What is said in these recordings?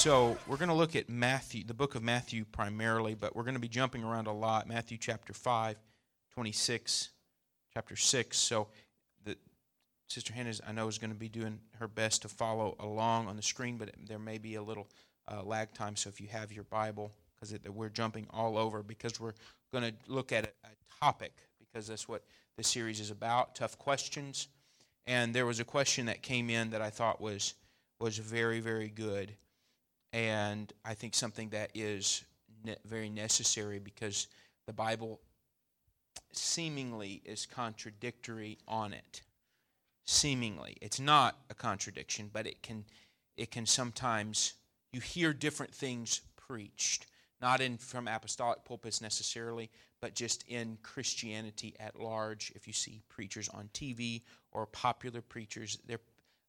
so we're going to look at Matthew, the book of Matthew primarily, but we're going to be jumping around a lot. Matthew chapter 5, 26, chapter 6. So the Sister Hannah, I know, is going to be doing her best to follow along on the screen, but there may be a little uh, lag time. So if you have your Bible, because we're jumping all over, because we're going to look at a, a topic, because that's what this series is about tough questions. And there was a question that came in that I thought was was very, very good. And I think something that is ne- very necessary because the Bible seemingly is contradictory on it. Seemingly. It's not a contradiction, but it can it can sometimes you hear different things preached, not in from apostolic pulpits necessarily, but just in Christianity at large. If you see preachers on TV or popular preachers, they're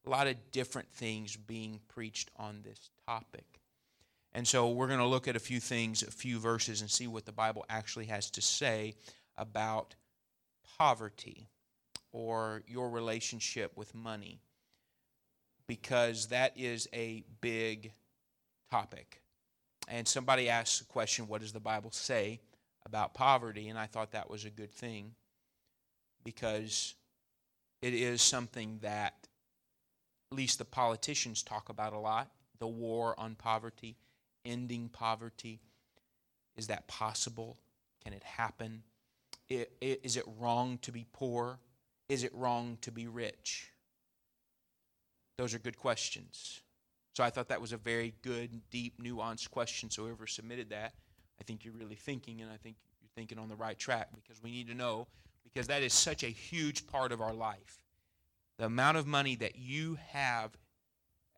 a lot of different things being preached on this topic. And so we're going to look at a few things, a few verses, and see what the Bible actually has to say about poverty or your relationship with money, because that is a big topic. And somebody asked the question, What does the Bible say about poverty? And I thought that was a good thing because it is something that at least the politicians talk about a lot the war on poverty, ending poverty. Is that possible? Can it happen? Is it wrong to be poor? Is it wrong to be rich? Those are good questions. So I thought that was a very good, deep, nuanced question. So whoever submitted that, I think you're really thinking, and I think you're thinking on the right track because we need to know, because that is such a huge part of our life the amount of money that you have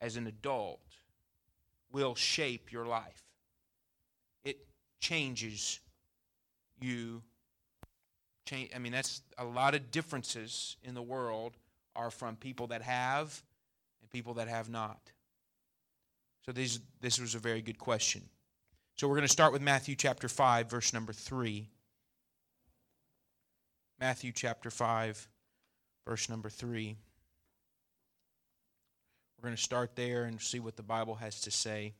as an adult will shape your life. It changes you. I mean, that's a lot of differences in the world are from people that have and people that have not. So these, this was a very good question. So we're going to start with Matthew chapter 5, verse number 3. Matthew chapter 5, verse number 3. We're going to start there and see what the Bible has to say.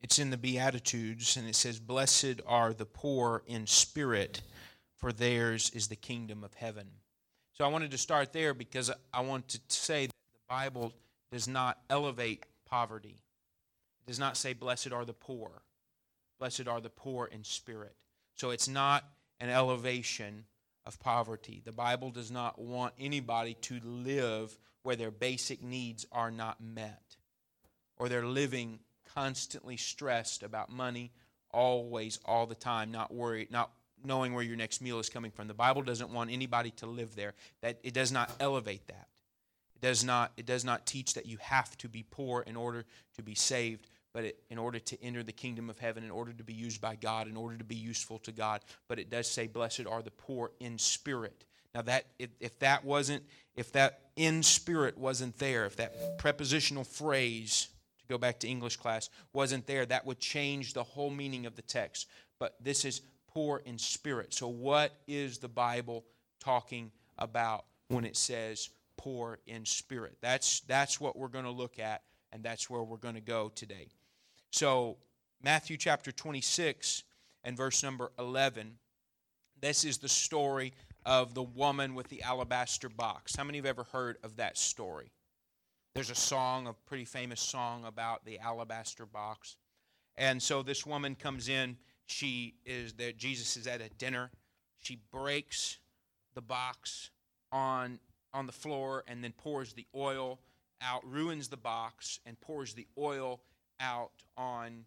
It's in the Beatitudes, and it says, Blessed are the poor in spirit, for theirs is the kingdom of heaven. So I wanted to start there because I want to say that the Bible does not elevate poverty. It does not say, Blessed are the poor. Blessed are the poor in spirit. So it's not an elevation of poverty. The Bible does not want anybody to live where their basic needs are not met or they're living constantly stressed about money always all the time not worried not knowing where your next meal is coming from. The bible doesn't want anybody to live there. That it does not elevate that. It does not it does not teach that you have to be poor in order to be saved but it, in order to enter the kingdom of heaven, in order to be used by God, in order to be useful to God. But it does say, "Blessed are the poor in spirit." Now that if, if that wasn't, if that in spirit wasn't there, if that prepositional phrase to go back to English class wasn't there, that would change the whole meaning of the text. But this is poor in spirit. So what is the Bible talking about when it says poor in spirit? That's that's what we're going to look at, and that's where we're going to go today. So, Matthew chapter 26 and verse number 11, this is the story of the woman with the alabaster box. How many have ever heard of that story? There's a song, a pretty famous song about the alabaster box. And so this woman comes in, she is there, Jesus is at a dinner. She breaks the box on on the floor and then pours the oil out, ruins the box, and pours the oil out on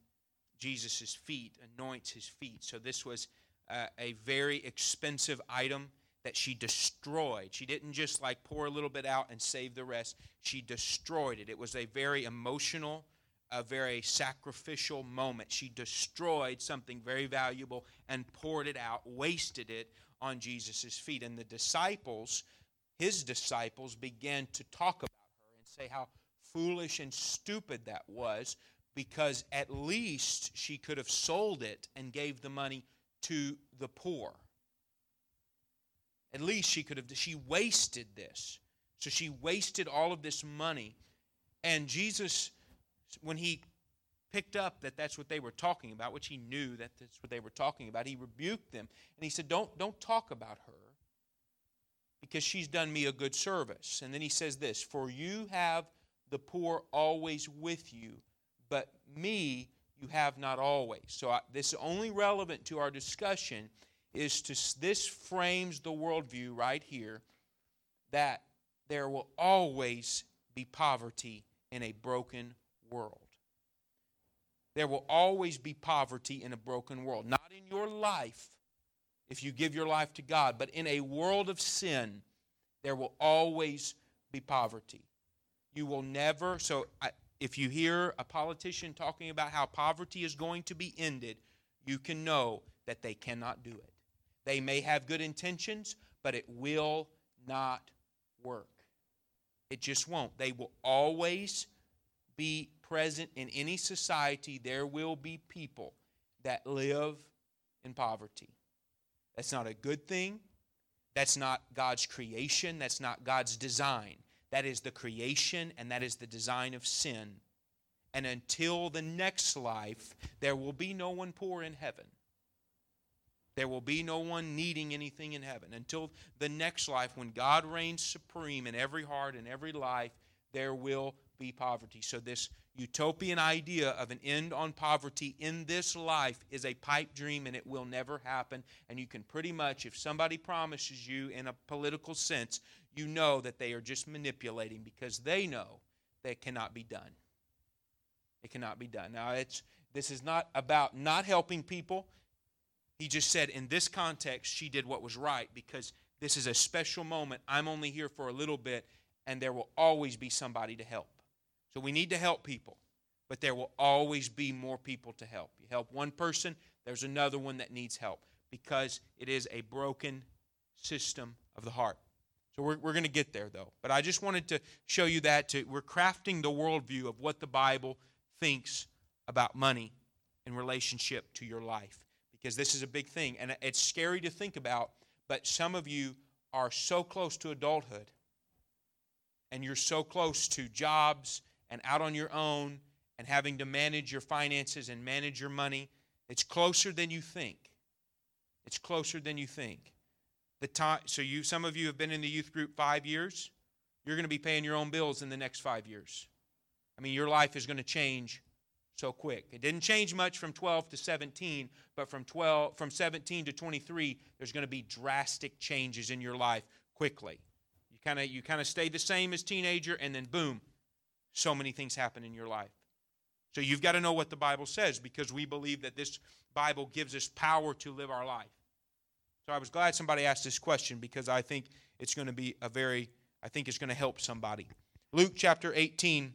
Jesus' feet, anoints his feet. So this was uh, a very expensive item that she destroyed. She didn't just like pour a little bit out and save the rest, she destroyed it. It was a very emotional, a very sacrificial moment. She destroyed something very valuable and poured it out, wasted it on Jesus' feet. And the disciples, his disciples, began to talk about her and say how foolish and stupid that was because at least she could have sold it and gave the money to the poor. At least she could have, she wasted this. So she wasted all of this money. And Jesus, when he picked up that that's what they were talking about, which he knew that that's what they were talking about, he rebuked them and he said, Don't, don't talk about her because she's done me a good service. And then he says this For you have the poor always with you, but me you have not always. So I, this is only relevant to our discussion is to this frames the worldview right here that there will always be poverty in a broken world. There will always be poverty in a broken world. Not in your life, if you give your life to God, but in a world of sin, there will always be poverty. You will never, so I, if you hear a politician talking about how poverty is going to be ended, you can know that they cannot do it. They may have good intentions, but it will not work. It just won't. They will always be present in any society. There will be people that live in poverty. That's not a good thing. That's not God's creation. That's not God's design. That is the creation and that is the design of sin. And until the next life, there will be no one poor in heaven. There will be no one needing anything in heaven. Until the next life, when God reigns supreme in every heart and every life, there will be poverty. So, this utopian idea of an end on poverty in this life is a pipe dream and it will never happen. And you can pretty much, if somebody promises you in a political sense, you know that they are just manipulating because they know that it cannot be done. It cannot be done. Now, it's, this is not about not helping people. He just said, in this context, she did what was right because this is a special moment. I'm only here for a little bit, and there will always be somebody to help. So we need to help people, but there will always be more people to help. You help one person, there's another one that needs help because it is a broken system of the heart. So we're, we're going to get there, though. But I just wanted to show you that. To, we're crafting the worldview of what the Bible thinks about money in relationship to your life because this is a big thing. And it's scary to think about, but some of you are so close to adulthood and you're so close to jobs and out on your own and having to manage your finances and manage your money. It's closer than you think. It's closer than you think. The time, so you, some of you have been in the youth group five years. You're going to be paying your own bills in the next five years. I mean, your life is going to change so quick. It didn't change much from 12 to 17, but from 12 from 17 to 23, there's going to be drastic changes in your life quickly. You kind of you kind of stay the same as teenager and then boom, so many things happen in your life. So you've got to know what the Bible says because we believe that this Bible gives us power to live our life. So I was glad somebody asked this question because I think it's going to be a very I think it's going to help somebody. Luke chapter 18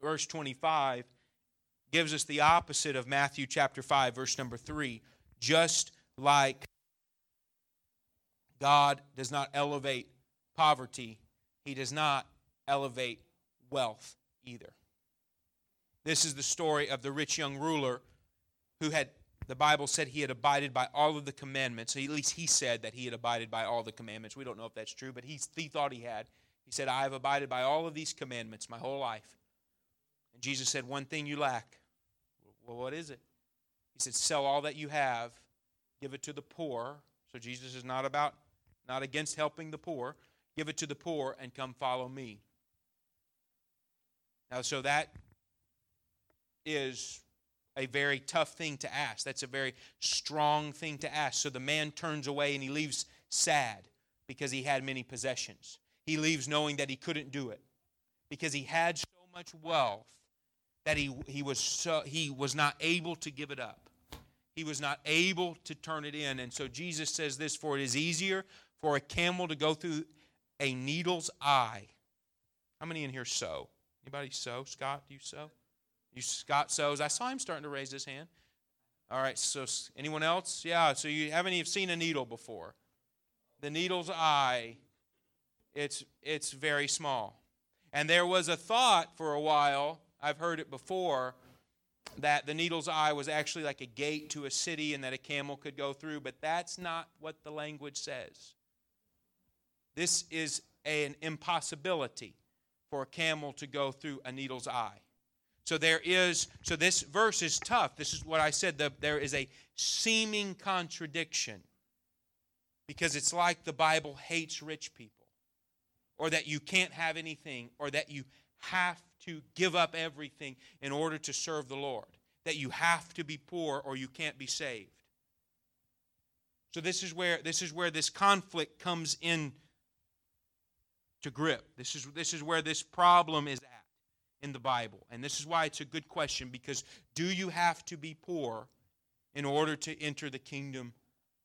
verse 25 gives us the opposite of Matthew chapter 5, verse number 3. Just like God does not elevate poverty, He does not elevate wealth either. This is the story of the rich young ruler who had, the Bible said he had abided by all of the commandments. At least he said that he had abided by all the commandments. We don't know if that's true, but he, he thought he had. He said, I have abided by all of these commandments my whole life. And Jesus said, One thing you lack well, what is it? He said, Sell all that you have, give it to the poor. So Jesus is not about, not against helping the poor. Give it to the poor and come follow me. Now, so that is a very tough thing to ask. That's a very strong thing to ask. So the man turns away and he leaves sad because he had many possessions. He leaves knowing that he couldn't do it because he had so much wealth that he, he, was so, he was not able to give it up. He was not able to turn it in. And so Jesus says this For it is easier for a camel to go through a needle's eye. How many in here sew? Anybody sew? Scott, do you sew? You Scott Sews. I saw him starting to raise his hand. All right, so anyone else? Yeah, so you haven't even seen a needle before. The needle's eye, it's it's very small. And there was a thought for a while, I've heard it before, that the needle's eye was actually like a gate to a city and that a camel could go through, but that's not what the language says. This is an impossibility for a camel to go through a needle's eye. So there is, so this verse is tough. This is what I said. The, there is a seeming contradiction because it's like the Bible hates rich people, or that you can't have anything, or that you have to give up everything in order to serve the Lord, that you have to be poor or you can't be saved. So this is where this is where this conflict comes in to grip. This is this is where this problem is at in the Bible. And this is why it's a good question because do you have to be poor in order to enter the kingdom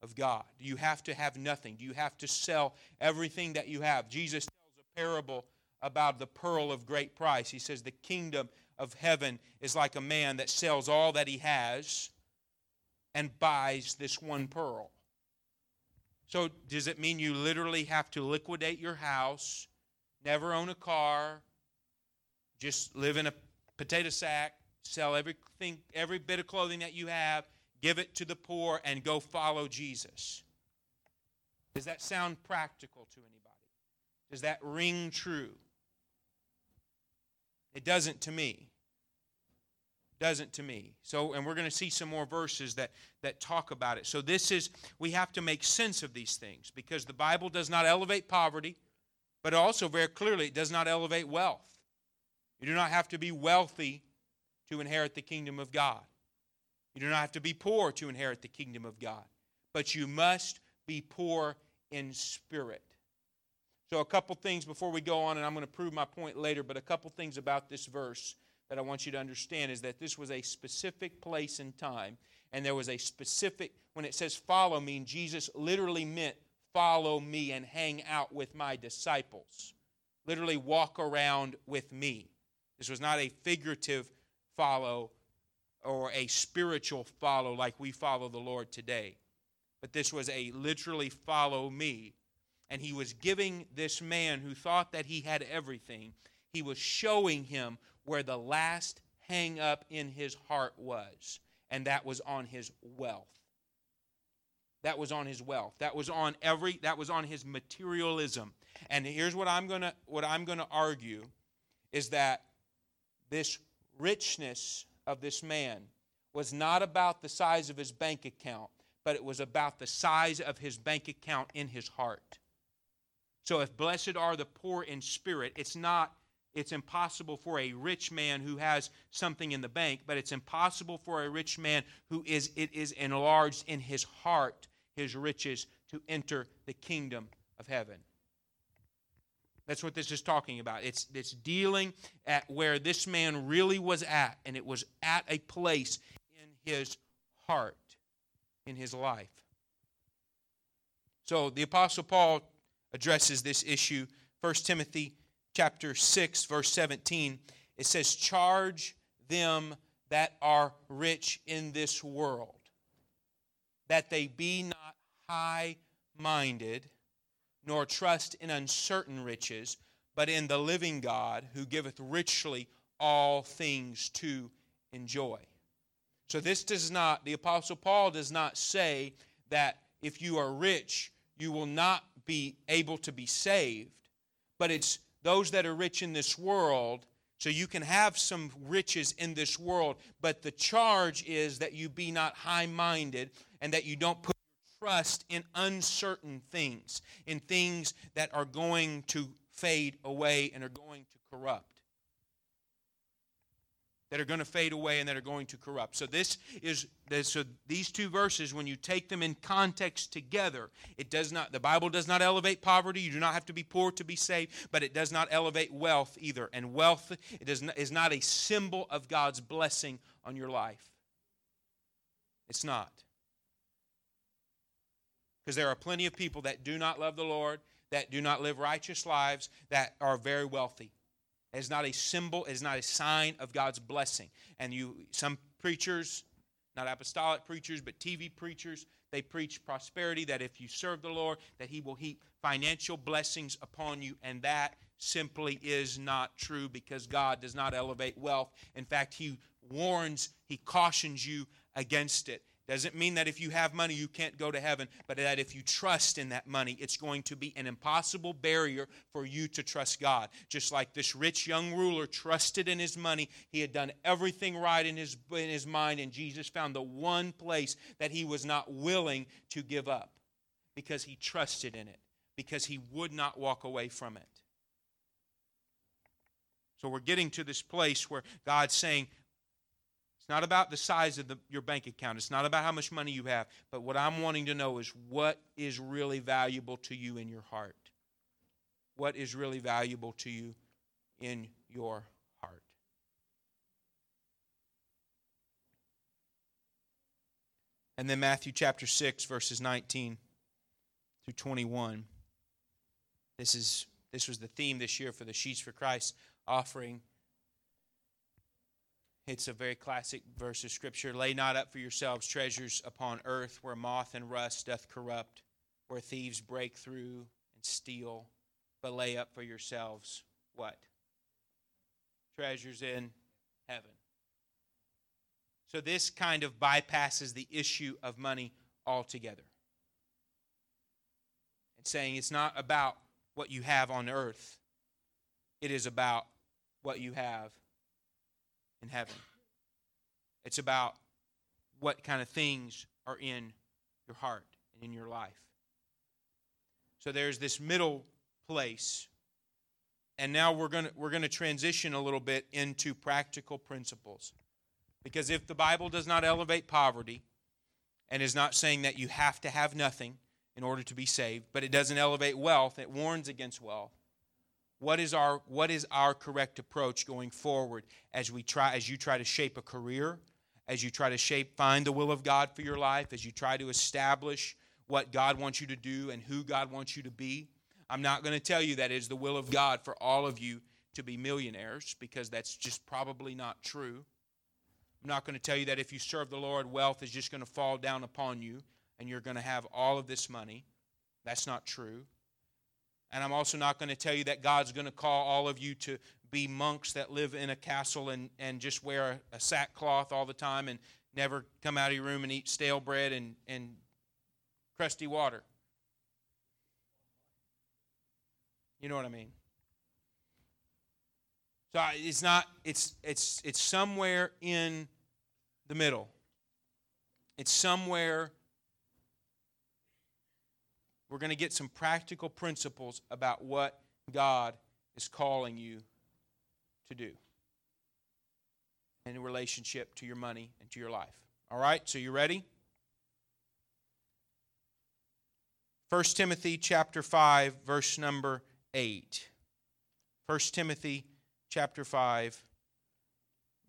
of God? Do you have to have nothing? Do you have to sell everything that you have? Jesus tells a parable about the pearl of great price. He says, The kingdom of heaven is like a man that sells all that he has and buys this one pearl. So, does it mean you literally have to liquidate your house, never own a car, just live in a potato sack, sell everything, every bit of clothing that you have, give it to the poor, and go follow Jesus. Does that sound practical to anybody? Does that ring true? It doesn't to me. Doesn't to me. So, and we're going to see some more verses that, that talk about it. So, this is, we have to make sense of these things because the Bible does not elevate poverty, but also very clearly it does not elevate wealth. You do not have to be wealthy to inherit the kingdom of God. You do not have to be poor to inherit the kingdom of God. But you must be poor in spirit. So, a couple things before we go on, and I'm going to prove my point later, but a couple things about this verse that I want you to understand is that this was a specific place and time, and there was a specific, when it says follow me, Jesus literally meant follow me and hang out with my disciples. Literally walk around with me. This was not a figurative follow or a spiritual follow like we follow the Lord today, but this was a literally follow me. And he was giving this man who thought that he had everything, he was showing him where the last hang up in his heart was, and that was on his wealth. That was on his wealth. That was on every that was on his materialism. And here's what I'm going to what I'm going to argue is that this richness of this man was not about the size of his bank account, but it was about the size of his bank account in his heart. So if blessed are the poor in spirit, it's not it's impossible for a rich man who has something in the bank, but it's impossible for a rich man who is it is enlarged in his heart, his riches to enter the kingdom of heaven. That's what this is talking about. It's, it's dealing at where this man really was at, and it was at a place in his heart, in his life. So the Apostle Paul addresses this issue. 1 Timothy chapter 6, verse 17. It says, Charge them that are rich in this world, that they be not high minded nor trust in uncertain riches, but in the living God who giveth richly all things to enjoy. So, this does not, the Apostle Paul does not say that if you are rich, you will not be able to be saved, but it's those that are rich in this world. So, you can have some riches in this world, but the charge is that you be not high minded and that you don't put trust in uncertain things, in things that are going to fade away and are going to corrupt. That are going to fade away and that are going to corrupt. So this is so these two verses, when you take them in context together, it does not the Bible does not elevate poverty. You do not have to be poor to be saved, but it does not elevate wealth either. And wealth it does not, is not a symbol of God's blessing on your life. It's not. Because there are plenty of people that do not love the Lord, that do not live righteous lives, that are very wealthy. It is not a symbol, it is not a sign of God's blessing. And you some preachers, not apostolic preachers, but TV preachers, they preach prosperity that if you serve the Lord, that he will heap financial blessings upon you and that simply is not true because God does not elevate wealth. In fact, he warns, he cautions you against it. Doesn't mean that if you have money, you can't go to heaven, but that if you trust in that money, it's going to be an impossible barrier for you to trust God. Just like this rich young ruler trusted in his money, he had done everything right in his, in his mind, and Jesus found the one place that he was not willing to give up because he trusted in it, because he would not walk away from it. So we're getting to this place where God's saying, it's not about the size of the, your bank account. It's not about how much money you have. But what I'm wanting to know is what is really valuable to you in your heart? What is really valuable to you in your heart? And then Matthew chapter 6, verses 19 through 21. This, is, this was the theme this year for the Sheaves for Christ offering it's a very classic verse of Scripture. Lay not up for yourselves treasures upon earth where moth and rust doth corrupt, where thieves break through and steal, but lay up for yourselves what? Treasures in heaven. So this kind of bypasses the issue of money altogether. It's saying it's not about what you have on earth, it is about what you have in heaven. It's about what kind of things are in your heart and in your life. So there's this middle place. And now we're going to we're going to transition a little bit into practical principles. Because if the Bible does not elevate poverty and is not saying that you have to have nothing in order to be saved, but it doesn't elevate wealth, it warns against wealth what is our what is our correct approach going forward as we try as you try to shape a career as you try to shape find the will of god for your life as you try to establish what god wants you to do and who god wants you to be i'm not going to tell you that it is the will of god for all of you to be millionaires because that's just probably not true. I'm not going to tell you that if you serve the lord wealth is just going to fall down upon you and you're going to have all of this money. That's not true. And I'm also not going to tell you that God's going to call all of you to be monks that live in a castle and, and just wear a, a sackcloth all the time and never come out of your room and eat stale bread and, and crusty water. You know what I mean? So it's not it's it's it's somewhere in the middle. It's somewhere we're going to get some practical principles about what God is calling you to do in relationship to your money and to your life. All right, so you ready? 1 Timothy chapter 5 verse number 8. 1 Timothy chapter 5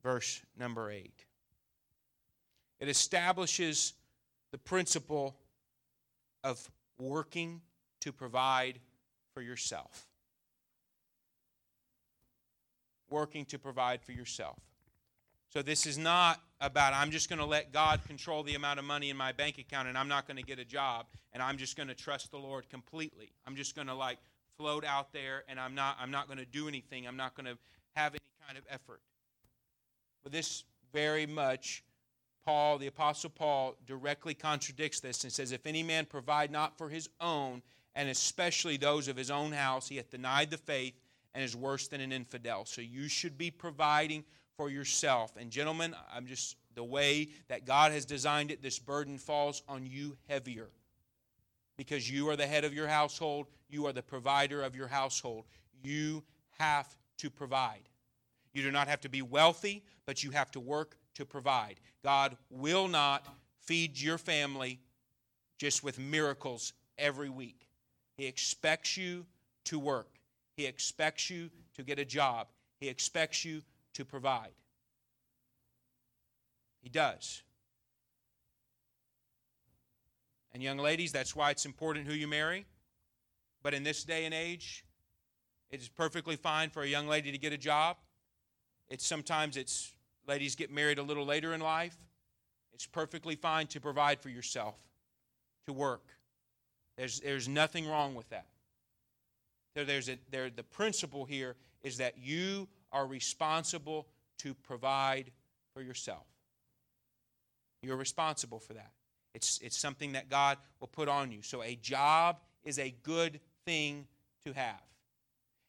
verse number 8. It establishes the principle of working to provide for yourself. Working to provide for yourself. So this is not about I'm just going to let God control the amount of money in my bank account and I'm not going to get a job and I'm just going to trust the Lord completely. I'm just going to like float out there and I'm not I'm not going to do anything. I'm not going to have any kind of effort. But this very much Paul, the Apostle Paul, directly contradicts this and says, If any man provide not for his own, and especially those of his own house, he hath denied the faith and is worse than an infidel. So you should be providing for yourself. And gentlemen, I'm just the way that God has designed it, this burden falls on you heavier. Because you are the head of your household, you are the provider of your household. You have to provide. You do not have to be wealthy, but you have to work to provide. God will not feed your family just with miracles every week. He expects you to work, He expects you to get a job, He expects you to provide. He does. And, young ladies, that's why it's important who you marry. But in this day and age, It is perfectly fine for a young lady to get a job. It's sometimes it's ladies get married a little later in life. It's perfectly fine to provide for yourself, to work. There's, there's nothing wrong with that. There, there's a, there, the principle here is that you are responsible to provide for yourself. You're responsible for that. It's, it's something that God will put on you. So a job is a good thing to have.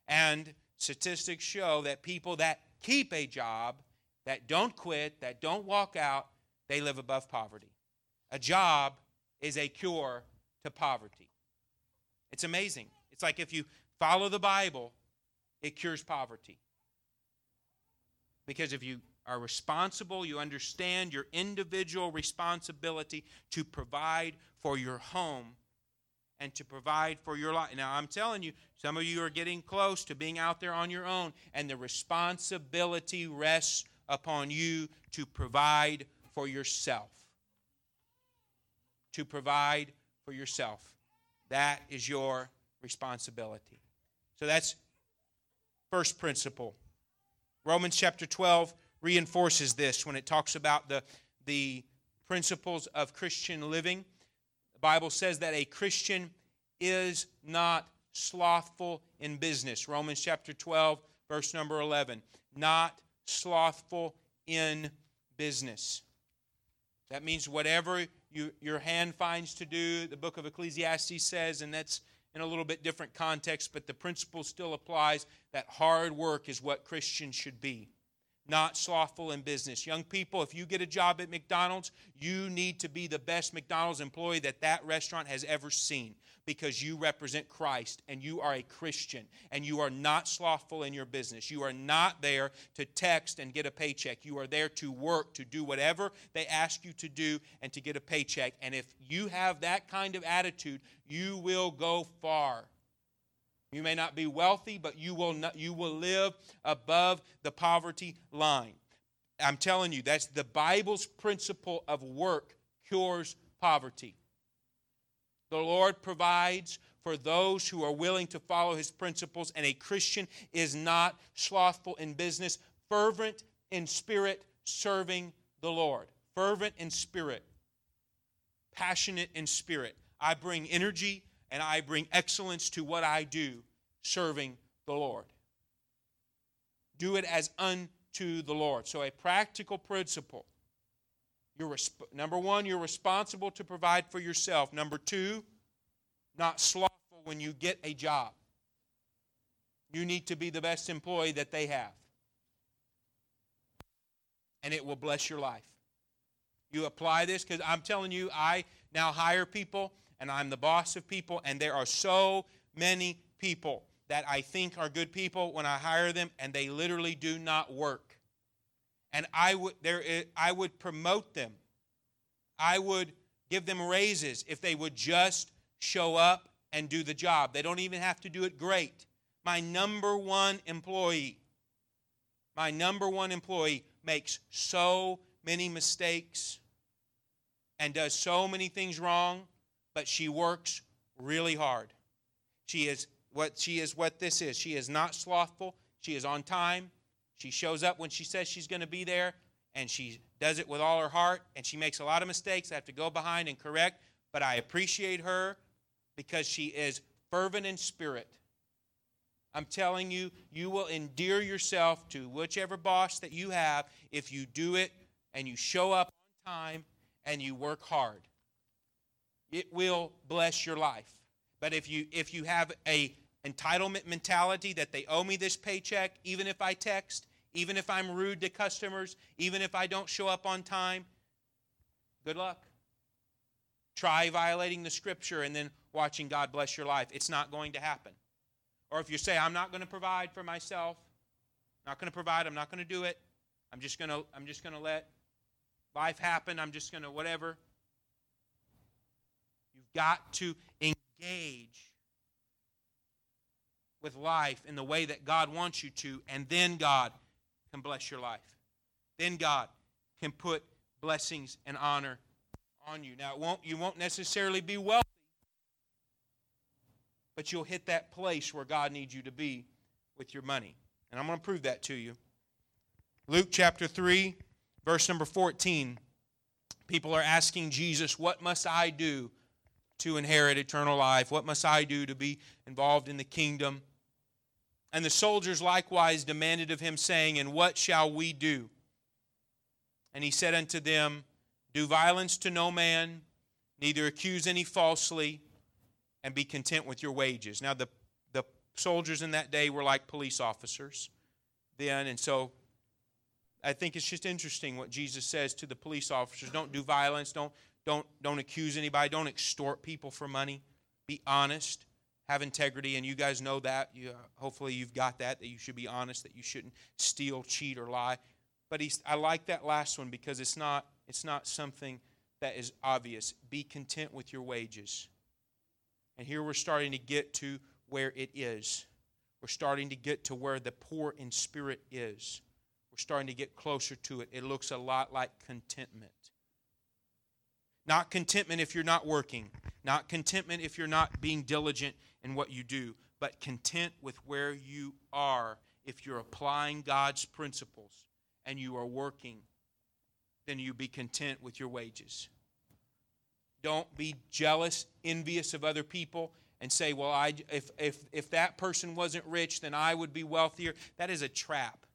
And statistics show that people that keep a job, that don't quit, that don't walk out, they live above poverty. A job is a cure to poverty. It's amazing. It's like if you follow the Bible, it cures poverty. Because if you are responsible, you understand your individual responsibility to provide for your home and to provide for your life. Now, I'm telling you, some of you are getting close to being out there on your own, and the responsibility rests upon you to provide for yourself. To provide for yourself. That is your responsibility. So that's first principle. Romans chapter 12 reinforces this when it talks about the, the principles of Christian living. The Bible says that a Christian is not slothful in business. Romans chapter 12, verse number 11. Not slothful in business. That means whatever you, your hand finds to do, the book of Ecclesiastes says, and that's in a little bit different context, but the principle still applies that hard work is what Christians should be not slothful in business. Young people, if you get a job at McDonald's, you need to be the best McDonald's employee that that restaurant has ever seen because you represent Christ and you are a Christian and you are not slothful in your business. You are not there to text and get a paycheck. You are there to work, to do whatever they ask you to do and to get a paycheck. And if you have that kind of attitude, you will go far. You may not be wealthy, but you will, not, you will live above the poverty line. I'm telling you, that's the Bible's principle of work cures poverty. The Lord provides for those who are willing to follow his principles, and a Christian is not slothful in business, fervent in spirit, serving the Lord. Fervent in spirit, passionate in spirit. I bring energy and I bring excellence to what I do, serving the Lord. Do it as unto the Lord. So, a practical principle. You're resp- number one, you're responsible to provide for yourself. Number two, not slothful when you get a job. You need to be the best employee that they have. And it will bless your life. You apply this because I'm telling you, I now hire people and I'm the boss of people, and there are so many people that I think are good people when I hire them, and they literally do not work. And I would, there, I would promote them. I would give them raises if they would just show up and do the job. They don't even have to do it great. My number one employee, my number one employee makes so many mistakes and does so many things wrong but she works really hard. She is what she is what this is. She is not slothful. She is on time. She shows up when she says she's going to be there and she does it with all her heart and she makes a lot of mistakes. I have to go behind and correct, but I appreciate her because she is fervent in spirit. I'm telling you, you will endear yourself to whichever boss that you have if you do it and you show up on time and you work hard it will bless your life. But if you if you have a entitlement mentality that they owe me this paycheck even if I text, even if I'm rude to customers, even if I don't show up on time, good luck. Try violating the scripture and then watching God bless your life. It's not going to happen. Or if you say I'm not going to provide for myself, not going to provide, I'm not going to do it. I'm just going to I'm just going to let life happen. I'm just going to whatever got to engage with life in the way that God wants you to, and then God can bless your life. Then God can put blessings and honor on you. Now, won't, you won't necessarily be wealthy, but you'll hit that place where God needs you to be with your money. And I'm going to prove that to you. Luke chapter 3, verse number 14. People are asking Jesus, What must I do to inherit eternal life? What must I do to be involved in the kingdom? And the soldiers likewise demanded of him, saying, And what shall we do? And he said unto them, Do violence to no man, neither accuse any falsely, and be content with your wages. Now, the, the soldiers in that day were like police officers then, and so I think it's just interesting what Jesus says to the police officers. Don't do violence. Don't, don't, don't accuse anybody. Don't extort people for money. Be honest. Have integrity. And you guys know that. You, uh, hopefully, you've got that, that you should be honest, that you shouldn't steal, cheat, or lie. But he's, I like that last one because it's not, it's not something that is obvious. Be content with your wages. And here we're starting to get to where it is. We're starting to get to where the poor in spirit is. We're starting to get closer to it. It looks a lot like contentment. Not contentment if you're not working, not contentment if you're not being diligent in what you do, but content with where you are if you're applying God's principles and you are working, then you be content with your wages. Don't be jealous, envious of other people, and say, well, I, if, if, if that person wasn't rich, then I would be wealthier. That is a trap.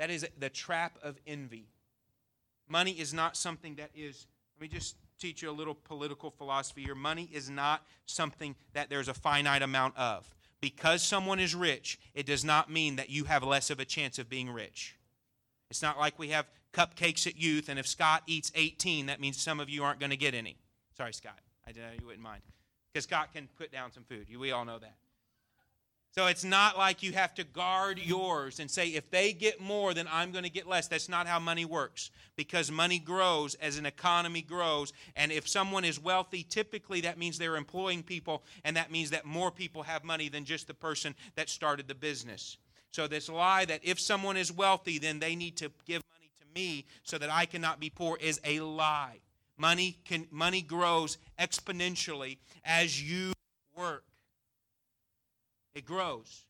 That is the trap of envy. Money is not something that is, let me just teach you a little political philosophy here. Money is not something that there's a finite amount of. Because someone is rich, it does not mean that you have less of a chance of being rich. It's not like we have cupcakes at youth, and if Scott eats 18, that means some of you aren't going to get any. Sorry, Scott. I know you wouldn't mind. Because Scott can put down some food. We all know that. So it's not like you have to guard yours and say, if they get more, then I'm going to get less. That's not how money works because money grows as an economy grows. And if someone is wealthy, typically that means they're employing people, and that means that more people have money than just the person that started the business. So, this lie that if someone is wealthy, then they need to give money to me so that I cannot be poor is a lie. Money, can, money grows exponentially as you work. It grows.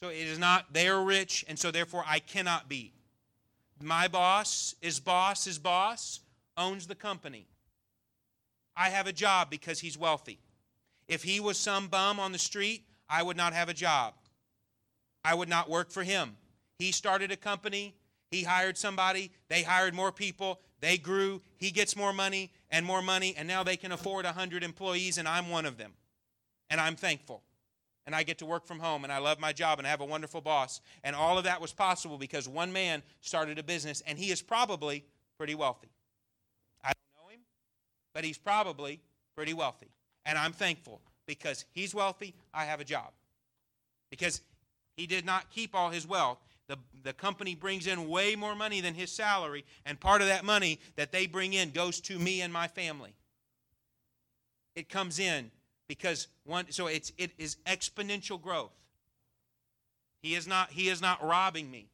So it is not they're rich, and so therefore I cannot be. My boss, is boss, is boss, owns the company. I have a job because he's wealthy. If he was some bum on the street, I would not have a job. I would not work for him. He started a company, he hired somebody, they hired more people, they grew, he gets more money and more money, and now they can afford 100 employees, and I'm one of them. And I'm thankful and I get to work from home and I love my job and I have a wonderful boss. And all of that was possible because one man started a business and he is probably pretty wealthy. I don't know him, but he's probably pretty wealthy. And I'm thankful because he's wealthy, I have a job. Because he did not keep all his wealth. The, the company brings in way more money than his salary, and part of that money that they bring in goes to me and my family. It comes in because one so it's it is exponential growth. He is not he is not robbing me.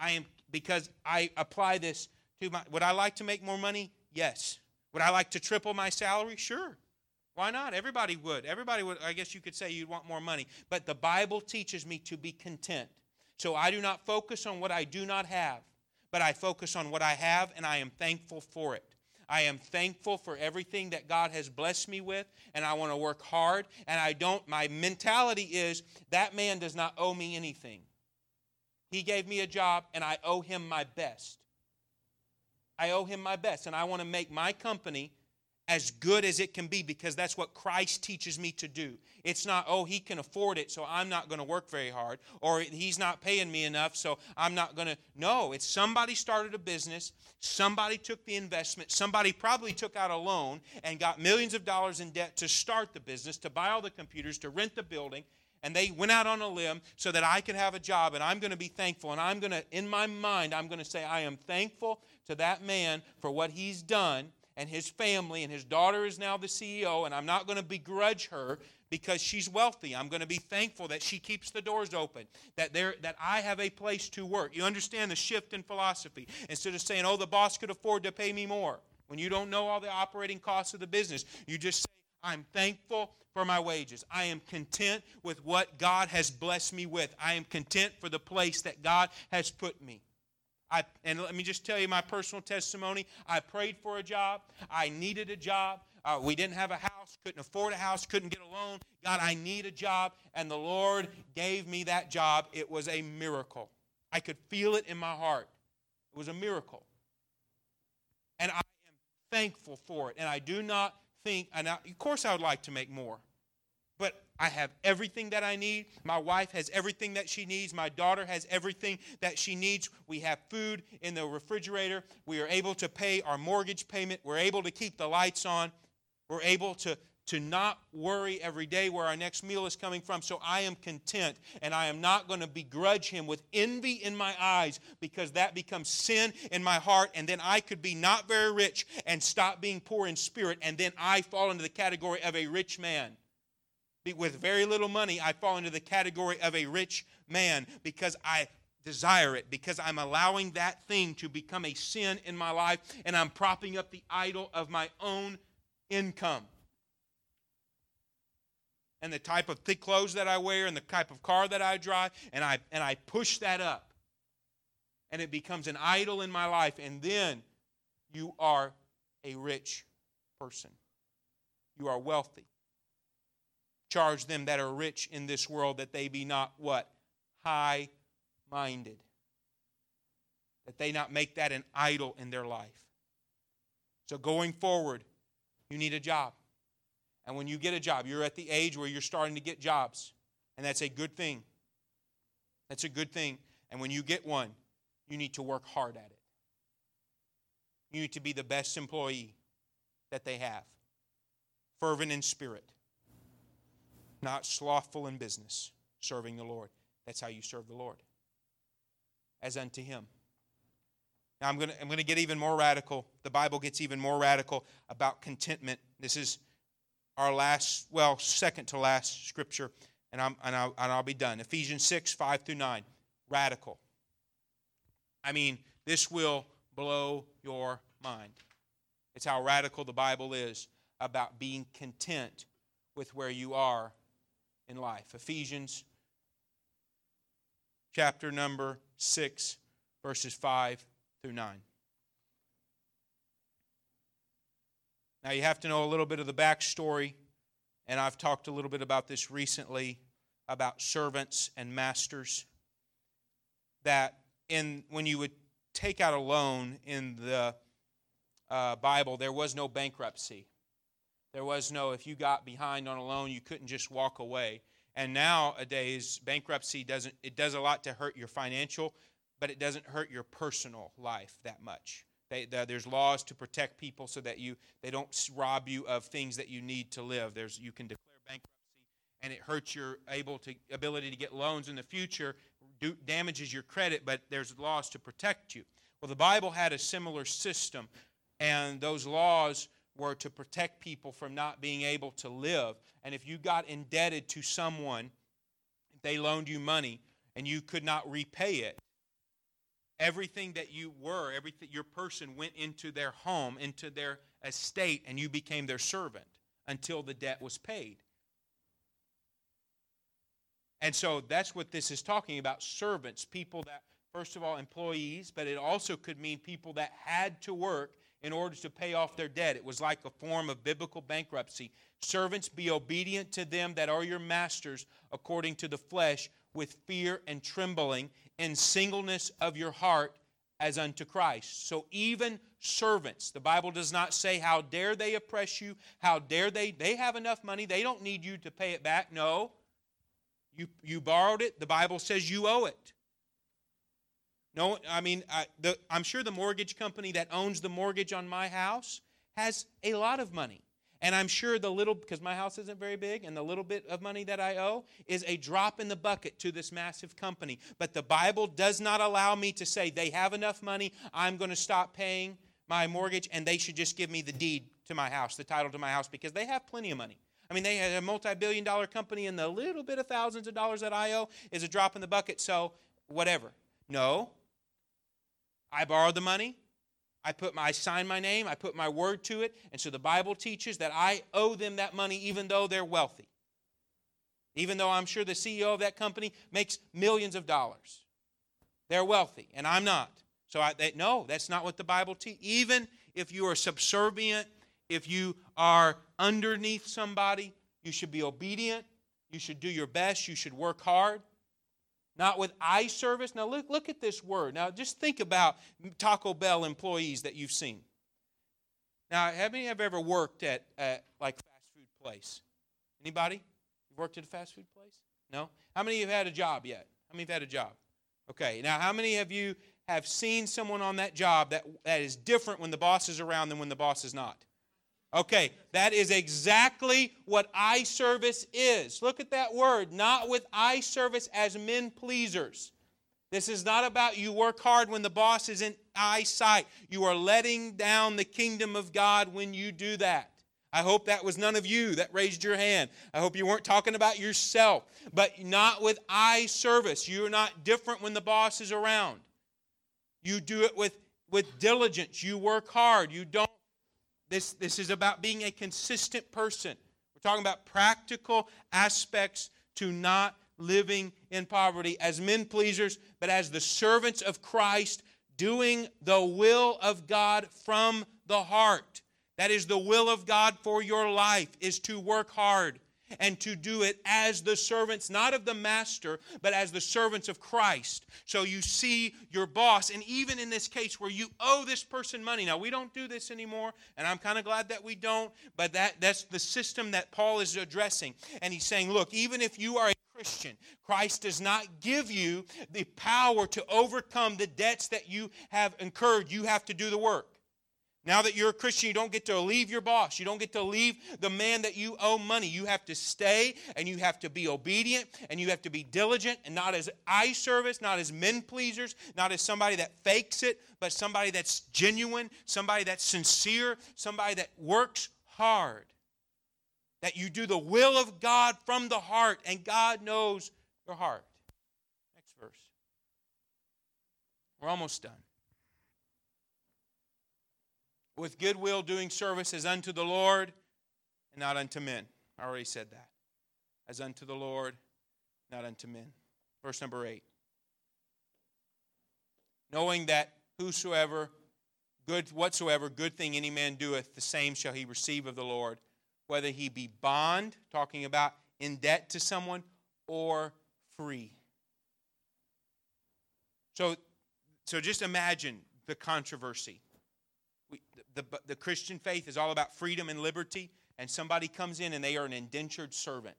I am because i apply this to my would i like to make more money? Yes. Would i like to triple my salary? Sure. Why not? Everybody would. Everybody would i guess you could say you'd want more money. But the bible teaches me to be content. So i do not focus on what i do not have but i focus on what i have and i am thankful for it I am thankful for everything that God has blessed me with, and I want to work hard. And I don't, my mentality is that man does not owe me anything. He gave me a job, and I owe him my best. I owe him my best, and I want to make my company as good as it can be because that's what Christ teaches me to do. It's not, oh, he can afford it, so I'm not going to work very hard, or he's not paying me enough, so I'm not going to. No, it's somebody started a business, somebody took the investment, somebody probably took out a loan and got millions of dollars in debt to start the business, to buy all the computers, to rent the building. And they went out on a limb so that I could have a job, and I'm going to be thankful. And I'm going to, in my mind, I'm going to say, I am thankful to that man for what he's done and his family, and his daughter is now the CEO, and I'm not going to begrudge her because she's wealthy. I'm going to be thankful that she keeps the doors open, that there that I have a place to work. You understand the shift in philosophy. Instead of saying, "Oh, the boss could afford to pay me more," when you don't know all the operating costs of the business, you just say, I'm thankful for my wages. I am content with what God has blessed me with. I am content for the place that God has put me. I, and let me just tell you my personal testimony. I prayed for a job. I needed a job. Uh, we didn't have a house, couldn't afford a house, couldn't get a loan. God, I need a job. And the Lord gave me that job. It was a miracle. I could feel it in my heart. It was a miracle. And I am thankful for it. And I do not think, and I, of course, I would like to make more. I have everything that I need. My wife has everything that she needs. My daughter has everything that she needs. We have food in the refrigerator. We are able to pay our mortgage payment. We're able to keep the lights on. We're able to, to not worry every day where our next meal is coming from. So I am content, and I am not going to begrudge him with envy in my eyes because that becomes sin in my heart. And then I could be not very rich and stop being poor in spirit, and then I fall into the category of a rich man with very little money, I fall into the category of a rich man because I desire it, because I'm allowing that thing to become a sin in my life, and I'm propping up the idol of my own income. And the type of thick clothes that I wear and the type of car that I drive, and I and I push that up. And it becomes an idol in my life, and then you are a rich person. You are wealthy charge them that are rich in this world that they be not what? High minded. That they not make that an idol in their life. So going forward, you need a job. And when you get a job, you're at the age where you're starting to get jobs. And that's a good thing. That's a good thing. And when you get one, you need to work hard at it. You need to be the best employee that they have, fervent in spirit not slothful in business, serving the Lord. That's how you serve the Lord, as unto Him. Now, I'm going to I'm going to get even more radical. The Bible gets even more radical about contentment. This is our last, well, second to last scripture, and, I'm, and, I'll, and I'll be done. Ephesians 6, 5 through 9. Radical. I mean, this will blow your mind. It's how radical the Bible is about being content with where you are in life. Ephesians chapter number 6, verses 5 through 9. Now, you have to know a little bit of the backstory, and I've talked a little bit about this recently about servants and masters. That in when you would take out a loan in the uh, Bible, there was no bankruptcy. There was no, if you got behind on a loan, you couldn't just walk away. And nowadays, bankruptcy doesn't, it does a lot to hurt your financial, but it doesn't hurt your personal life that much. They, the, there's laws to protect people so that you they don't rob you of things that you need to live. There's you can declare bankruptcy, and it hurts your able to ability to get loans in the future, do, damages your credit, but there's laws to protect you. Well, the Bible had a similar system, and those laws were to protect people from not being able to live. And if you got indebted to someone, they loaned you money and you could not repay it, everything that you were, everything your person went into their home, into their estate, and you became their servant until the debt was paid. And so that's what this is talking about servants, people that, first of all, employees, but it also could mean people that had to work in order to pay off their debt. It was like a form of biblical bankruptcy. Servants, be obedient to them that are your masters according to the flesh, with fear and trembling, in singleness of your heart as unto Christ. So even servants, the Bible does not say, How dare they oppress you? How dare they? They have enough money. They don't need you to pay it back. No. You, you borrowed it. The Bible says you owe it. No, I mean, I, the, I'm sure the mortgage company that owns the mortgage on my house has a lot of money. And I'm sure the little, because my house isn't very big, and the little bit of money that I owe is a drop in the bucket to this massive company. But the Bible does not allow me to say they have enough money, I'm going to stop paying my mortgage, and they should just give me the deed to my house, the title to my house, because they have plenty of money. I mean, they have a multi billion dollar company, and the little bit of thousands of dollars that I owe is a drop in the bucket, so whatever. No, I borrowed the money. I put my I sign my name, I put my word to it, and so the Bible teaches that I owe them that money even though they're wealthy. Even though I'm sure the CEO of that company makes millions of dollars. They're wealthy, and I'm not. So I they, no, that's not what the Bible teaches. Even if you are subservient, if you are underneath somebody, you should be obedient. You should do your best. You should work hard not with eye service. Now, look, look at this word. Now, just think about Taco Bell employees that you've seen. Now, how many have ever worked at, at like fast food place? Anybody? You've worked at a fast food place? No? How many of you have had a job yet? How many have had a job? Okay, now how many of you have seen someone on that job that, that is different when the boss is around than when the boss is not? Okay, that is exactly what eye service is. Look at that word, not with eye service as men pleasers. This is not about you work hard when the boss is in eyesight. You are letting down the kingdom of God when you do that. I hope that was none of you that raised your hand. I hope you weren't talking about yourself, but not with eye service. You're not different when the boss is around. You do it with, with diligence. You work hard. You don't this, this is about being a consistent person. We're talking about practical aspects to not living in poverty as men pleasers, but as the servants of Christ, doing the will of God from the heart. That is the will of God for your life, is to work hard and to do it as the servants, not of the master, but as the servants of Christ. So you see your boss, and even in this case where you owe this person money. Now, we don't do this anymore, and I'm kind of glad that we don't, but that, that's the system that Paul is addressing. And he's saying, look, even if you are a Christian, Christ does not give you the power to overcome the debts that you have incurred. You have to do the work. Now that you're a Christian, you don't get to leave your boss. You don't get to leave the man that you owe money. You have to stay and you have to be obedient and you have to be diligent and not as eye service, not as men pleasers, not as somebody that fakes it, but somebody that's genuine, somebody that's sincere, somebody that works hard. That you do the will of God from the heart and God knows your heart. Next verse. We're almost done with goodwill doing service as unto the Lord and not unto men. I already said that. As unto the Lord, not unto men. Verse number 8. Knowing that whosoever good whatsoever good thing any man doeth, the same shall he receive of the Lord, whether he be bond, talking about in debt to someone, or free. So, so just imagine the controversy the, the Christian faith is all about freedom and liberty, and somebody comes in and they are an indentured servant.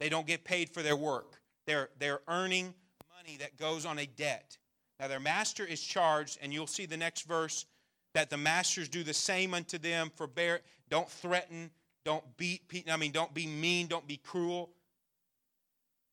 They don't get paid for their work. They're, they're earning money that goes on a debt. Now, their master is charged, and you'll see the next verse that the masters do the same unto them. Forbear, don't threaten, don't beat, I mean, don't be mean, don't be cruel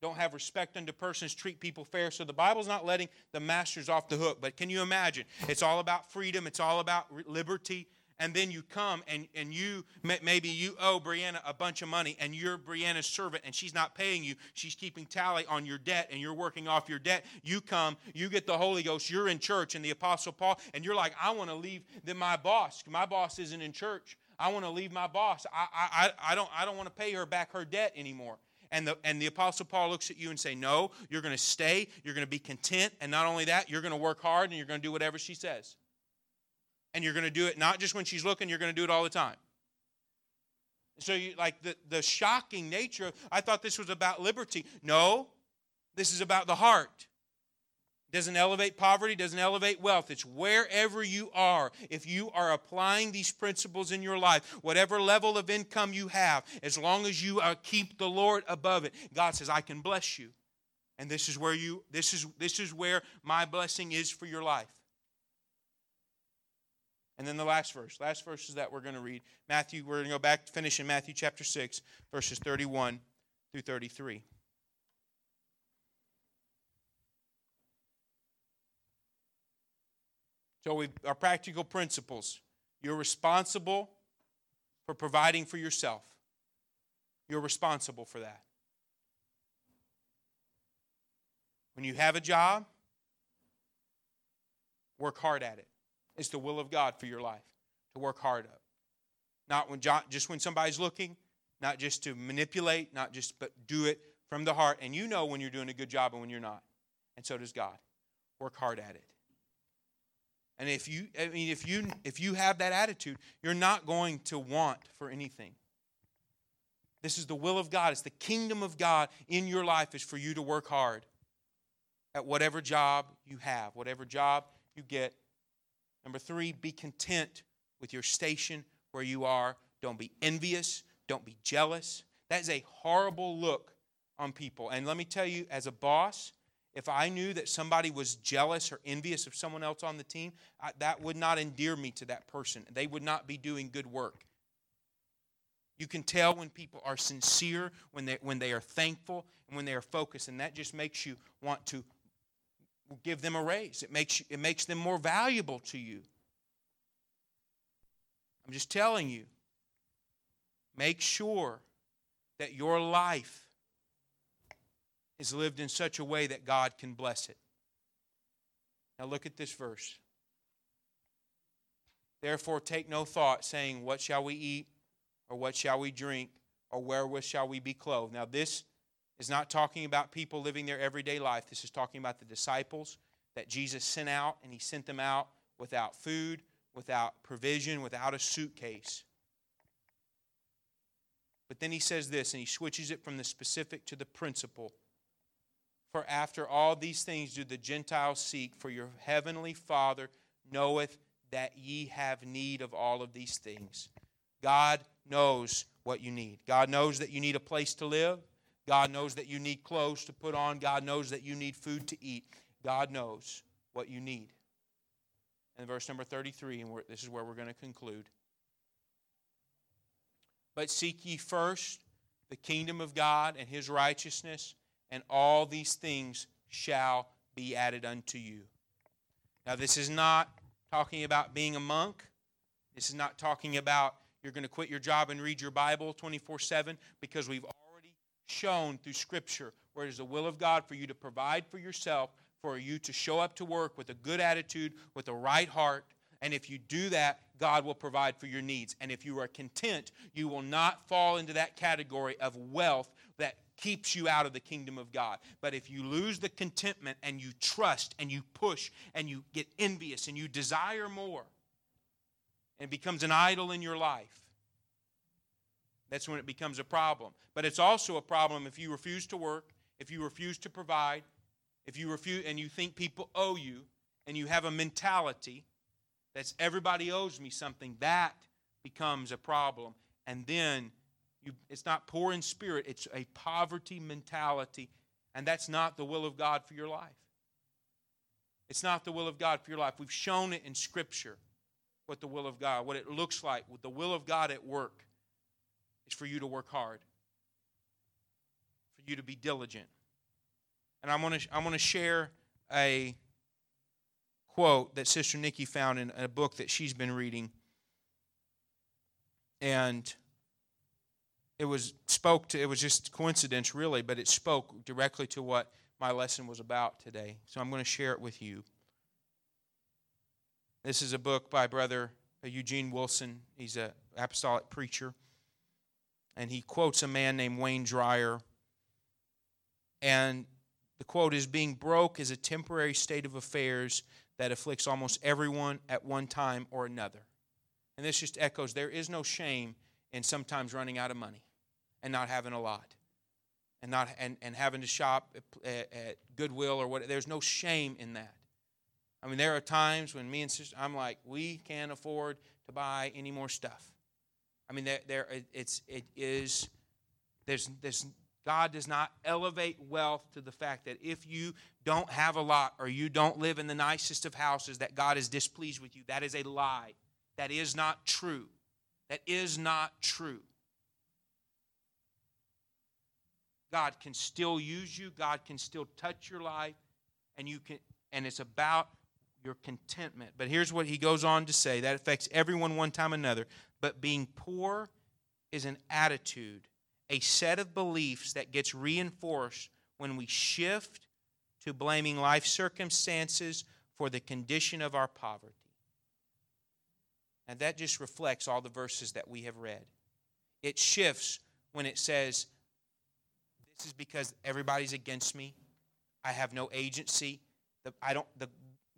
don't have respect unto persons, treat people fair. So the Bible's not letting the masters off the hook. But can you imagine? It's all about freedom, it's all about liberty. And then you come and, and you maybe you owe Brianna a bunch of money and you're Brianna's servant and she's not paying you. She's keeping tally on your debt and you're working off your debt. You come, you get the Holy Ghost, you're in church and the Apostle Paul, and you're like, I want to leave the, my boss. My boss isn't in church. I want to leave my boss. I, I, I don't, I don't want to pay her back her debt anymore. And the, and the Apostle Paul looks at you and say, No, you're going to stay, you're going to be content, and not only that, you're going to work hard and you're going to do whatever she says. And you're going to do it not just when she's looking, you're going to do it all the time. So, you, like the, the shocking nature, I thought this was about liberty. No, this is about the heart doesn't elevate poverty, doesn't elevate wealth. It's wherever you are. If you are applying these principles in your life, whatever level of income you have, as long as you uh, keep the Lord above it, God says, I can bless you. And this is where you this is this is where my blessing is for your life. And then the last verse. Last verse is that we're going to read. Matthew, we're going to go back, to finish in Matthew chapter 6, verses 31 through 33. So we our practical principles. You're responsible for providing for yourself. You're responsible for that. When you have a job, work hard at it. It's the will of God for your life to work hard up. Not when just when somebody's looking, not just to manipulate, not just but do it from the heart. And you know when you're doing a good job and when you're not. And so does God. Work hard at it. And if you I mean if you if you have that attitude, you're not going to want for anything. This is the will of God. It's the kingdom of God in your life is for you to work hard at whatever job you have, whatever job you get. Number 3, be content with your station where you are. Don't be envious, don't be jealous. That is a horrible look on people. And let me tell you as a boss, if I knew that somebody was jealous or envious of someone else on the team, I, that would not endear me to that person. They would not be doing good work. You can tell when people are sincere, when they, when they are thankful, and when they are focused, and that just makes you want to give them a raise. It makes, you, it makes them more valuable to you. I'm just telling you, make sure that your life is lived in such a way that God can bless it. Now look at this verse. Therefore, take no thought, saying, What shall we eat? Or what shall we drink? Or wherewith shall we be clothed? Now, this is not talking about people living their everyday life. This is talking about the disciples that Jesus sent out, and he sent them out without food, without provision, without a suitcase. But then he says this, and he switches it from the specific to the principle. For after all these things do the Gentiles seek, for your heavenly Father knoweth that ye have need of all of these things. God knows what you need. God knows that you need a place to live. God knows that you need clothes to put on. God knows that you need food to eat. God knows what you need. And verse number 33, and this is where we're going to conclude. But seek ye first the kingdom of God and his righteousness, and all these things shall be added unto you. Now, this is not talking about being a monk. This is not talking about you're going to quit your job and read your Bible 24 7 because we've already shown through Scripture where it is the will of God for you to provide for yourself, for you to show up to work with a good attitude, with a right heart. And if you do that, God will provide for your needs. And if you are content, you will not fall into that category of wealth that keeps you out of the kingdom of God. But if you lose the contentment and you trust and you push and you get envious and you desire more, and becomes an idol in your life, that's when it becomes a problem. But it's also a problem if you refuse to work, if you refuse to provide, if you refuse and you think people owe you, and you have a mentality that's everybody owes me something, that becomes a problem. And then you, it's not poor in spirit, it's a poverty mentality. And that's not the will of God for your life. It's not the will of God for your life. We've shown it in Scripture what the will of God, what it looks like, with the will of God at work, is for you to work hard, for you to be diligent. And I'm going to I'm going to share a quote that Sister Nikki found in a book that she's been reading. And it was spoke to it was just coincidence really, but it spoke directly to what my lesson was about today. So I'm going to share it with you. This is a book by Brother Eugene Wilson. He's an apostolic preacher. And he quotes a man named Wayne Dyer. And the quote is Being broke is a temporary state of affairs that afflicts almost everyone at one time or another. And this just echoes there is no shame in sometimes running out of money and not having a lot. And not and, and having to shop at, at Goodwill or what there's no shame in that. I mean, there are times when me and sister, I'm like, we can't afford to buy any more stuff. I mean, there, there it's it is there's there's God does not elevate wealth to the fact that if you don't have a lot or you don't live in the nicest of houses, that God is displeased with you. That is a lie. That is not true. That is not true. God can still use you. God can still touch your life, and you can. And it's about your contentment. But here's what he goes on to say that affects everyone one time another. But being poor is an attitude, a set of beliefs that gets reinforced when we shift to blaming life circumstances for the condition of our poverty. And that just reflects all the verses that we have read. It shifts when it says, This is because everybody's against me. I have no agency. The, I don't, the,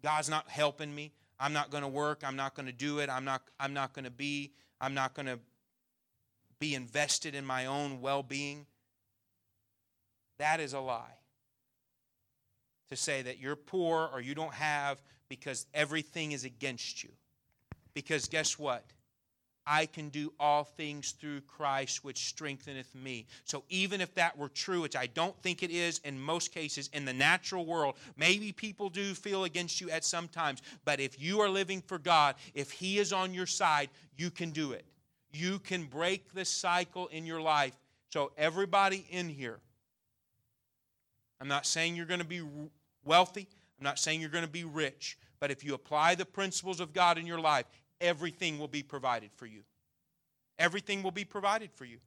God's not helping me. I'm not going to work. I'm not going to do it. I'm not, I'm not going to be. I'm not going to be invested in my own well being. That is a lie. To say that you're poor or you don't have because everything is against you. Because guess what? I can do all things through Christ, which strengtheneth me. So, even if that were true, which I don't think it is in most cases in the natural world, maybe people do feel against you at some times. But if you are living for God, if He is on your side, you can do it. You can break the cycle in your life. So, everybody in here, I'm not saying you're going to be wealthy, I'm not saying you're going to be rich, but if you apply the principles of God in your life, everything will be provided for you. Everything will be provided for you.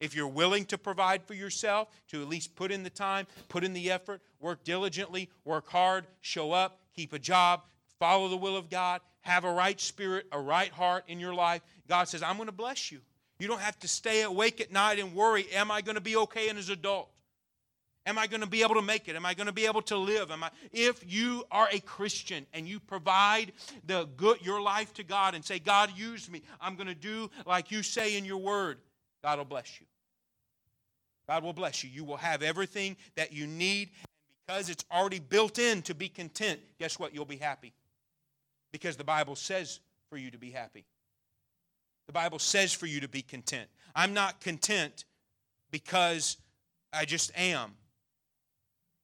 If you're willing to provide for yourself, to at least put in the time, put in the effort, work diligently, work hard, show up, keep a job, follow the will of God, have a right spirit, a right heart in your life, God says, I'm going to bless you. You don't have to stay awake at night and worry, am I going to be okay as an adult? Am I going to be able to make it? Am I going to be able to live? Am I if you are a Christian and you provide the good your life to God and say, God, use me. I'm going to do like you say in your word. God will bless you. God will bless you. You will have everything that you need. And because it's already built in to be content, guess what? You'll be happy. Because the Bible says for you to be happy. The Bible says for you to be content. I'm not content because I just am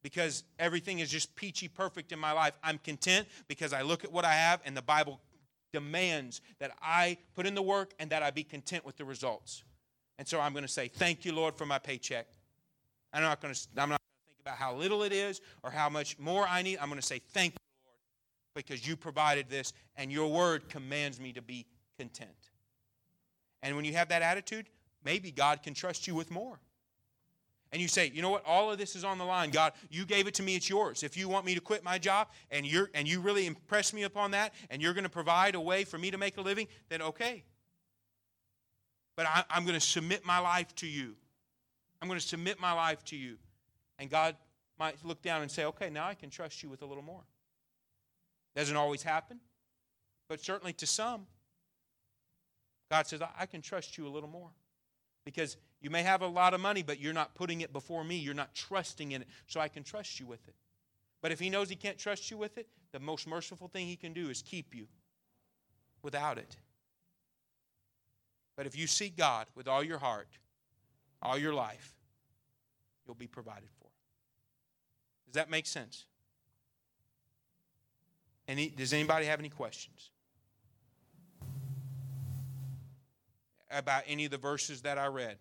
because everything is just peachy perfect in my life. I'm content because I look at what I have, and the Bible demands that I put in the work and that I be content with the results. And so I'm going to say, Thank you, Lord, for my paycheck. I'm not going to, I'm not going to think about how little it is or how much more I need. I'm going to say, Thank you, Lord, because you provided this, and your word commands me to be content. And when you have that attitude, maybe God can trust you with more and you say, you know what, all of this is on the line. God, you gave it to me, it's yours. If you want me to quit my job and you're and you really impress me upon that, and you're going to provide a way for me to make a living, then okay. But I, I'm going to submit my life to you. I'm going to submit my life to you. And God might look down and say, okay, now I can trust you with a little more. Doesn't always happen, but certainly to some, God says, I can trust you a little more. Because you may have a lot of money, but you're not putting it before me. You're not trusting in it, so I can trust you with it. But if he knows he can't trust you with it, the most merciful thing he can do is keep you without it. But if you seek God with all your heart, all your life, you'll be provided for. Does that make sense? Any, does anybody have any questions? About any of the verses that I read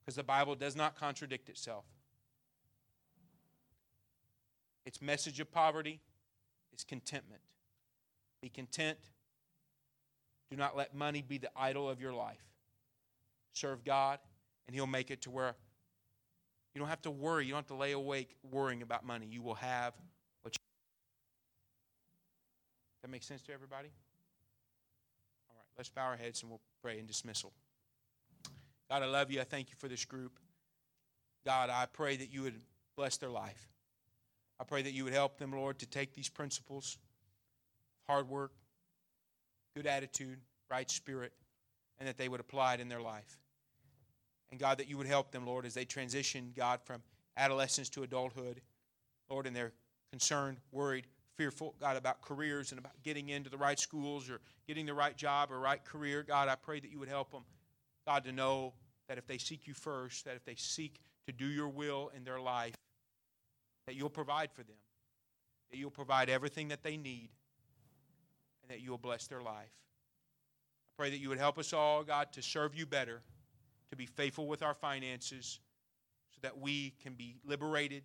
because the Bible does not contradict itself. Its message of poverty is contentment. Be content. Do not let money be the idol of your life. Serve God, and He'll make it to where you don't have to worry. You don't have to lay awake worrying about money. You will have what you. That makes sense to everybody? Let's bow our heads and we'll pray in dismissal. God, I love you. I thank you for this group. God, I pray that you would bless their life. I pray that you would help them, Lord, to take these principles hard work, good attitude, right spirit, and that they would apply it in their life. And God, that you would help them, Lord, as they transition, God, from adolescence to adulthood, Lord, and they're concerned, worried, fearful, God, about careers and about getting into the right schools or getting the right job or right career. God, I pray that you would help them, God, to know that if they seek you first, that if they seek to do your will in their life, that you'll provide for them, that you'll provide everything that they need, and that you will bless their life. I pray that you would help us all, God, to serve you better, to be faithful with our finances, so that we can be liberated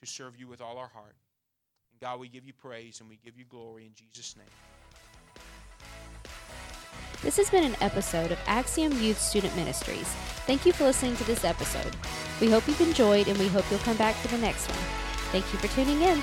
to serve you with all our heart. God, we give you praise and we give you glory in Jesus' name. This has been an episode of Axiom Youth Student Ministries. Thank you for listening to this episode. We hope you've enjoyed and we hope you'll come back for the next one. Thank you for tuning in.